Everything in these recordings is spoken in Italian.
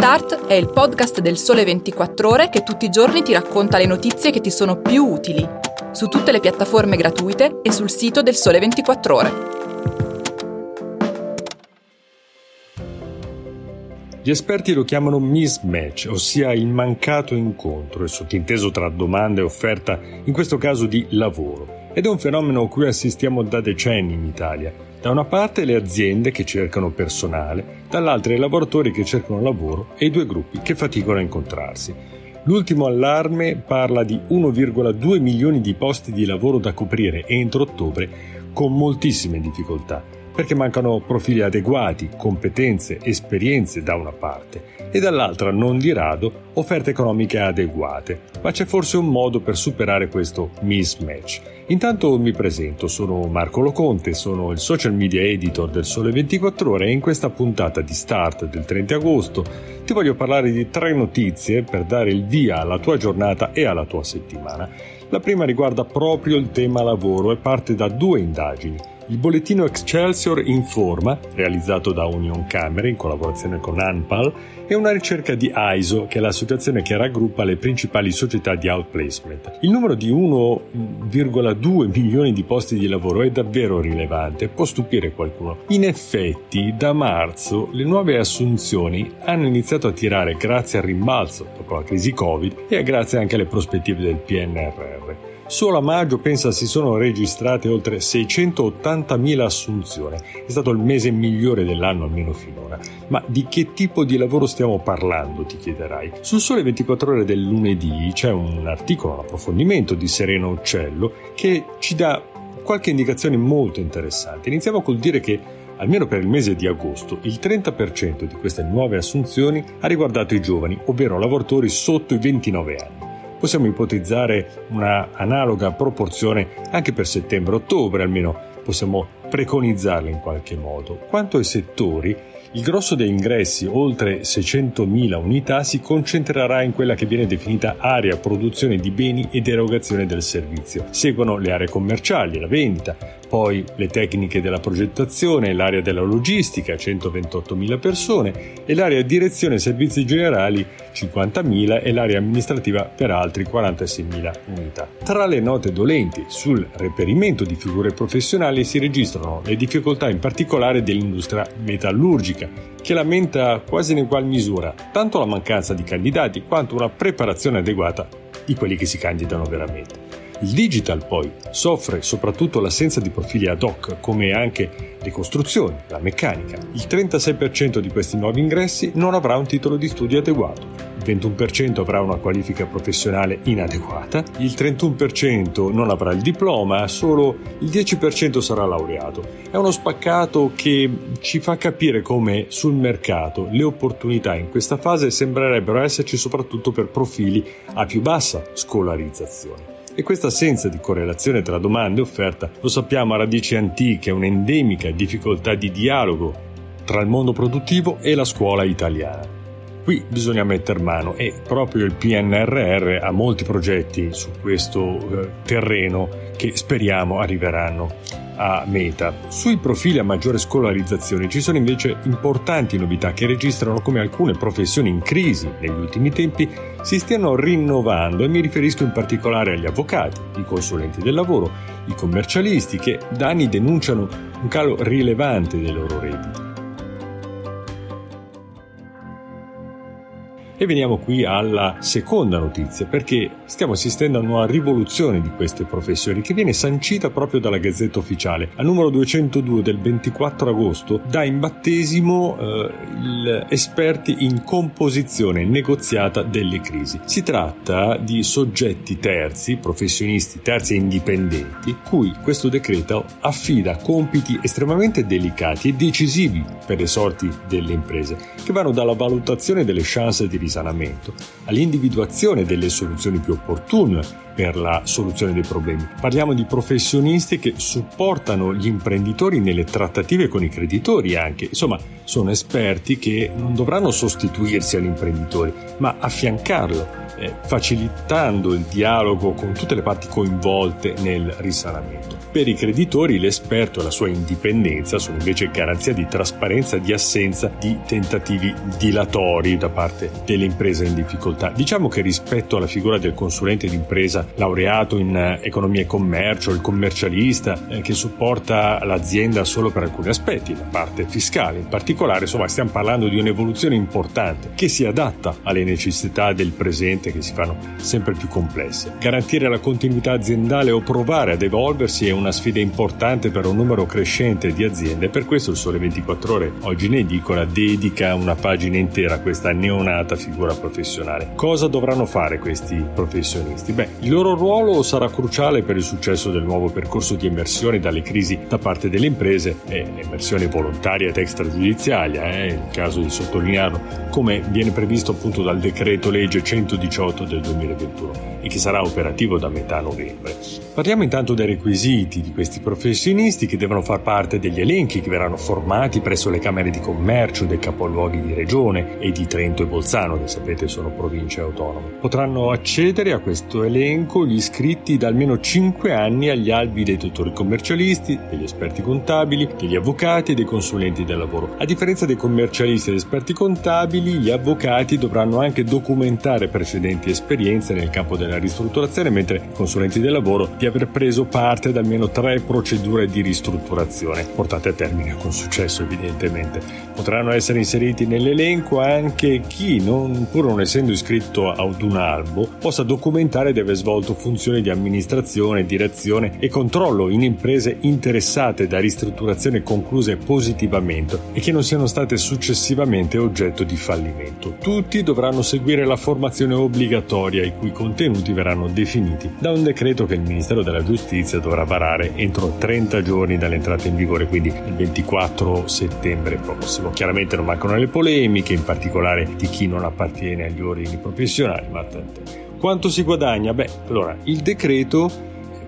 Start è il podcast del Sole 24 Ore che tutti i giorni ti racconta le notizie che ti sono più utili, su tutte le piattaforme gratuite e sul sito del Sole 24 Ore. Gli esperti lo chiamano mismatch, ossia il mancato incontro, il sottinteso tra domanda e offerta, in questo caso di lavoro. Ed è un fenomeno a cui assistiamo da decenni in Italia da una parte le aziende che cercano personale, dall'altra i lavoratori che cercano lavoro e i due gruppi che faticano a incontrarsi. L'ultimo allarme parla di 1,2 milioni di posti di lavoro da coprire entro ottobre con moltissime difficoltà perché mancano profili adeguati, competenze, esperienze da una parte e dall'altra non di rado offerte economiche adeguate, ma c'è forse un modo per superare questo mismatch. Intanto mi presento, sono Marco Loconte, sono il social media editor del Sole 24 ore e in questa puntata di Start del 30 agosto ti voglio parlare di tre notizie per dare il via alla tua giornata e alla tua settimana. La prima riguarda proprio il tema lavoro e parte da due indagini il bollettino Excelsior Informa, realizzato da Union Camere in collaborazione con ANPAL, è una ricerca di ISO, che è l'associazione che raggruppa le principali società di outplacement. Il numero di 1,2 milioni di posti di lavoro è davvero rilevante, può stupire qualcuno. In effetti, da marzo le nuove assunzioni hanno iniziato a tirare grazie al rimbalzo dopo la crisi Covid e grazie anche alle prospettive del PNRR. Solo a maggio, pensa, si sono registrate oltre 680.000 assunzioni. È stato il mese migliore dell'anno, almeno finora. Ma di che tipo di lavoro stiamo parlando, ti chiederai? Sul Sole 24 Ore del lunedì c'è un articolo, un approfondimento di Sereno Uccello che ci dà qualche indicazione molto interessante. Iniziamo col dire che almeno per il mese di agosto, il 30% di queste nuove assunzioni ha riguardato i giovani, ovvero lavoratori sotto i 29 anni. Possiamo ipotizzare una analoga proporzione anche per settembre-ottobre, almeno possiamo preconizzarla in qualche modo. Quanto ai settori, il grosso degli ingressi, oltre 600.000 unità, si concentrerà in quella che viene definita area produzione di beni ed erogazione del servizio. Seguono le aree commerciali, la vendita, poi le tecniche della progettazione, l'area della logistica, 128.000 persone, e l'area direzione servizi generali, 50.000, e l'area amministrativa per altri 46.000 unità. Tra le note dolenti sul reperimento di figure professionali si registrano le difficoltà in particolare dell'industria metallurgica, che lamenta quasi in ugual misura tanto la mancanza di candidati quanto una preparazione adeguata di quelli che si candidano veramente. Il digital poi soffre soprattutto l'assenza di profili ad hoc, come anche le costruzioni, la meccanica. Il 36% di questi nuovi ingressi non avrà un titolo di studio adeguato, il 21% avrà una qualifica professionale inadeguata, il 31% non avrà il diploma, solo il 10% sarà laureato. È uno spaccato che ci fa capire come sul mercato le opportunità in questa fase sembrerebbero esserci soprattutto per profili a più bassa scolarizzazione. E questa assenza di correlazione tra domanda e offerta lo sappiamo a radici antiche, un'endemica difficoltà di dialogo tra il mondo produttivo e la scuola italiana. Qui bisogna mettere mano e proprio il PNRR ha molti progetti su questo eh, terreno che speriamo arriveranno a meta. Sui profili a maggiore scolarizzazione ci sono invece importanti novità che registrano come alcune professioni in crisi negli ultimi tempi si stiano rinnovando e mi riferisco in particolare agli avvocati, i consulenti del lavoro, i commercialisti che da anni denunciano un calo rilevante dei loro redditi. E veniamo qui alla seconda notizia, perché stiamo assistendo a una rivoluzione di queste professioni che viene sancita proprio dalla Gazzetta Ufficiale. Al numero 202 del 24 agosto dà in battesimo eh, esperti in composizione negoziata delle crisi. Si tratta di soggetti terzi, professionisti terzi e indipendenti, cui questo decreto affida compiti estremamente delicati e decisivi per le sorti delle imprese, che vanno dalla valutazione delle chance di risanamento, all'individuazione delle soluzioni più opportune per la soluzione dei problemi. Parliamo di professionisti che supportano gli imprenditori nelle trattative con i creditori anche. Insomma, sono esperti che non dovranno sostituirsi agli imprenditori, ma affiancarlo eh, facilitando il dialogo con tutte le parti coinvolte nel risanamento. Per i creditori l'esperto e la sua indipendenza sono invece garanzia di trasparenza e di assenza di tentativi dilatori da parte delle imprese in difficoltà. Diciamo che rispetto alla figura del consulente d'impresa laureato in eh, economia e commercio, il commercialista eh, che supporta l'azienda solo per alcuni aspetti, la parte fiscale in particolare, insomma stiamo parlando di un'evoluzione importante che si adatta alle necessità del presente che si fanno sempre più complesse. Garantire la continuità aziendale o provare ad evolversi è una sfida importante per un numero crescente di aziende per questo il Sole 24 Ore oggi in edicola dedica una pagina intera a questa neonata figura professionale. Cosa dovranno fare questi professionisti? Beh, il loro ruolo sarà cruciale per il successo del nuovo percorso di emersione dalle crisi da parte delle imprese? E emersione volontaria ed extragiudiziaria, eh, il caso di sottolinearlo, come viene previsto appunto dal decreto legge 118 2018 del 2021 e che sarà operativo da metà novembre. Parliamo intanto dei requisiti di questi professionisti che devono far parte degli elenchi che verranno formati presso le Camere di Commercio dei capoluoghi di regione e di Trento e Bolzano, che sapete sono province autonome. Potranno accedere a questo elenco gli iscritti da almeno 5 anni agli albi dei dottori commercialisti, degli esperti contabili, degli avvocati e dei consulenti del lavoro. A differenza dei commercialisti ed esperti contabili, gli avvocati dovranno anche documentare precedenti esperienze nel campo della ristrutturazione, mentre i consulenti del lavoro di aver preso parte ad almeno tre procedure di ristrutturazione, portate a termine con successo evidentemente. Potranno essere inseriti nell'elenco anche chi, non, pur non essendo iscritto ad un albo, possa documentare di aver svolto funzioni di amministrazione, direzione e controllo in imprese interessate da ristrutturazione concluse positivamente e che non siano state successivamente oggetto di fallimento. Tutti dovranno seguire la formazione obbligatoria i cui contenuti contenuti verranno definiti da un decreto che il Ministero della Giustizia dovrà varare entro 30 giorni dall'entrata in vigore, quindi il 24 settembre prossimo. Chiaramente non mancano le polemiche, in particolare di chi non appartiene agli ordini professionali, ma attente. Quanto si guadagna? Beh, allora, il decreto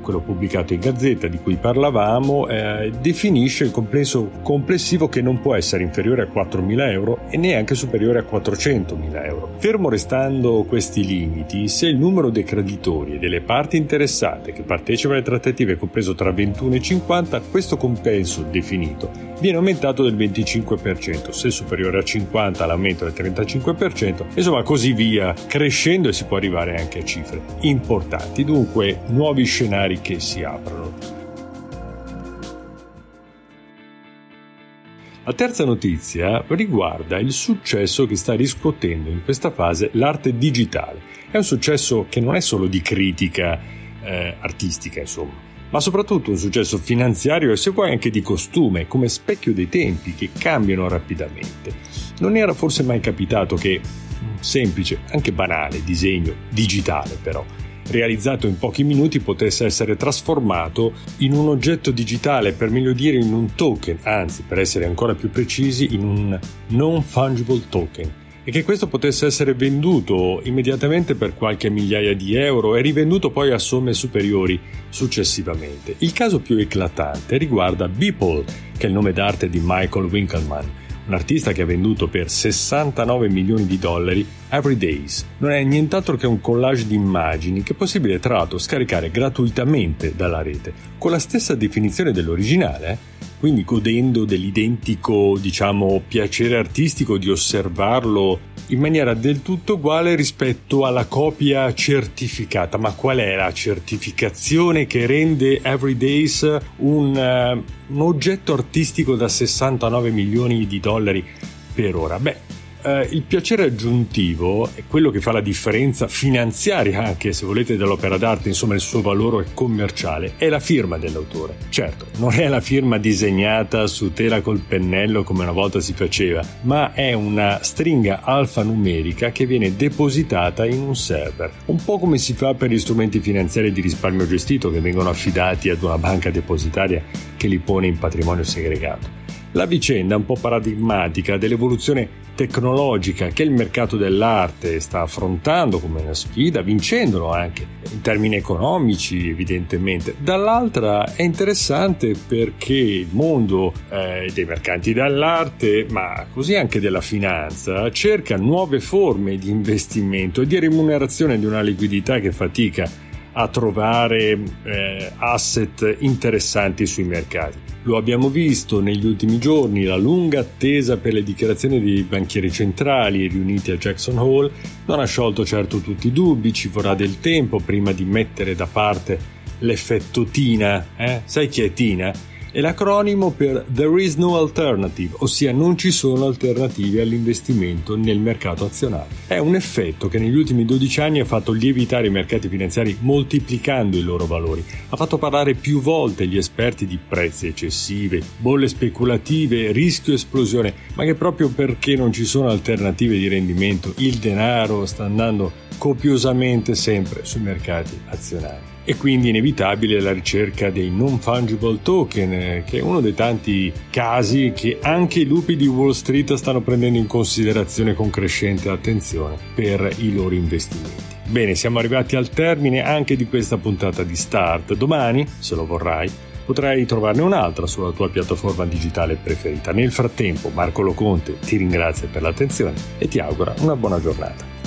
quello pubblicato in Gazzetta di cui parlavamo, eh, definisce il complesso complessivo che non può essere inferiore a 4.000 euro e neanche superiore a 400.000 euro. Fermo restando questi limiti, se il numero dei creditori e delle parti interessate che partecipano alle trattative è compreso tra 21 e 50, questo compenso definito viene aumentato del 25%, se superiore a 50 l'aumento del 35%, insomma così via, crescendo e si può arrivare anche a cifre importanti, dunque nuovi scenari che si aprono. La terza notizia riguarda il successo che sta riscuotendo in questa fase l'arte digitale. È un successo che non è solo di critica eh, artistica, insomma, ma soprattutto un successo finanziario e se vuoi anche di costume, come specchio dei tempi che cambiano rapidamente. Non era forse mai capitato che un semplice, anche banale disegno, digitale però, realizzato in pochi minuti potesse essere trasformato in un oggetto digitale, per meglio dire in un token, anzi per essere ancora più precisi in un non fungible token e che questo potesse essere venduto immediatamente per qualche migliaia di euro e rivenduto poi a somme superiori successivamente. Il caso più eclatante riguarda Beeple, che è il nome d'arte di Michael Winkelmann, un artista che ha venduto per 69 milioni di dollari Every Days. Non è nient'altro che un collage di immagini che è possibile tra l'altro scaricare gratuitamente dalla rete, con la stessa definizione dell'originale? Quindi godendo dell'identico, diciamo, piacere artistico di osservarlo in maniera del tutto uguale rispetto alla copia certificata. Ma qual è la certificazione che rende Everydays un, uh, un oggetto artistico da 69 milioni di dollari per ora? Beh, Uh, il piacere aggiuntivo è quello che fa la differenza finanziaria anche se volete dell'opera d'arte, insomma il suo valore commerciale, è la firma dell'autore. Certo, non è la firma disegnata su tela col pennello come una volta si faceva, ma è una stringa alfanumerica che viene depositata in un server, un po' come si fa per gli strumenti finanziari di risparmio gestito che vengono affidati ad una banca depositaria che li pone in patrimonio segregato. la vicenda un po' paradigmatica dell'evoluzione tecnologica che il mercato dell'arte sta affrontando come una sfida, vincendolo anche in termini economici evidentemente. Dall'altra è interessante perché il mondo eh, dei mercanti dell'arte, ma così anche della finanza, cerca nuove forme di investimento e di remunerazione di una liquidità che fatica a trovare eh, asset interessanti sui mercati. Lo abbiamo visto negli ultimi giorni, la lunga attesa per le dichiarazioni dei banchieri centrali riuniti a Jackson Hole non ha sciolto certo tutti i dubbi, ci vorrà del tempo prima di mettere da parte l'effetto Tina. Eh? Sai chi è Tina? È l'acronimo per There is no alternative, ossia non ci sono alternative all'investimento nel mercato azionario. È un effetto che negli ultimi 12 anni ha fatto lievitare i mercati finanziari moltiplicando i loro valori, ha fatto parlare più volte gli esperti di prezzi eccessivi, bolle speculative, rischio esplosione, ma che proprio perché non ci sono alternative di rendimento il denaro sta andando copiosamente sempre sui mercati azionari e quindi inevitabile la ricerca dei non fungible token, eh, che è uno dei tanti casi che anche i lupi di Wall Street stanno prendendo in considerazione con crescente attenzione per i loro investimenti. Bene, siamo arrivati al termine anche di questa puntata di Start. Domani, se lo vorrai, potrai trovarne un'altra sulla tua piattaforma digitale preferita. Nel frattempo, Marco Loconte ti ringrazia per l'attenzione e ti augura una buona giornata.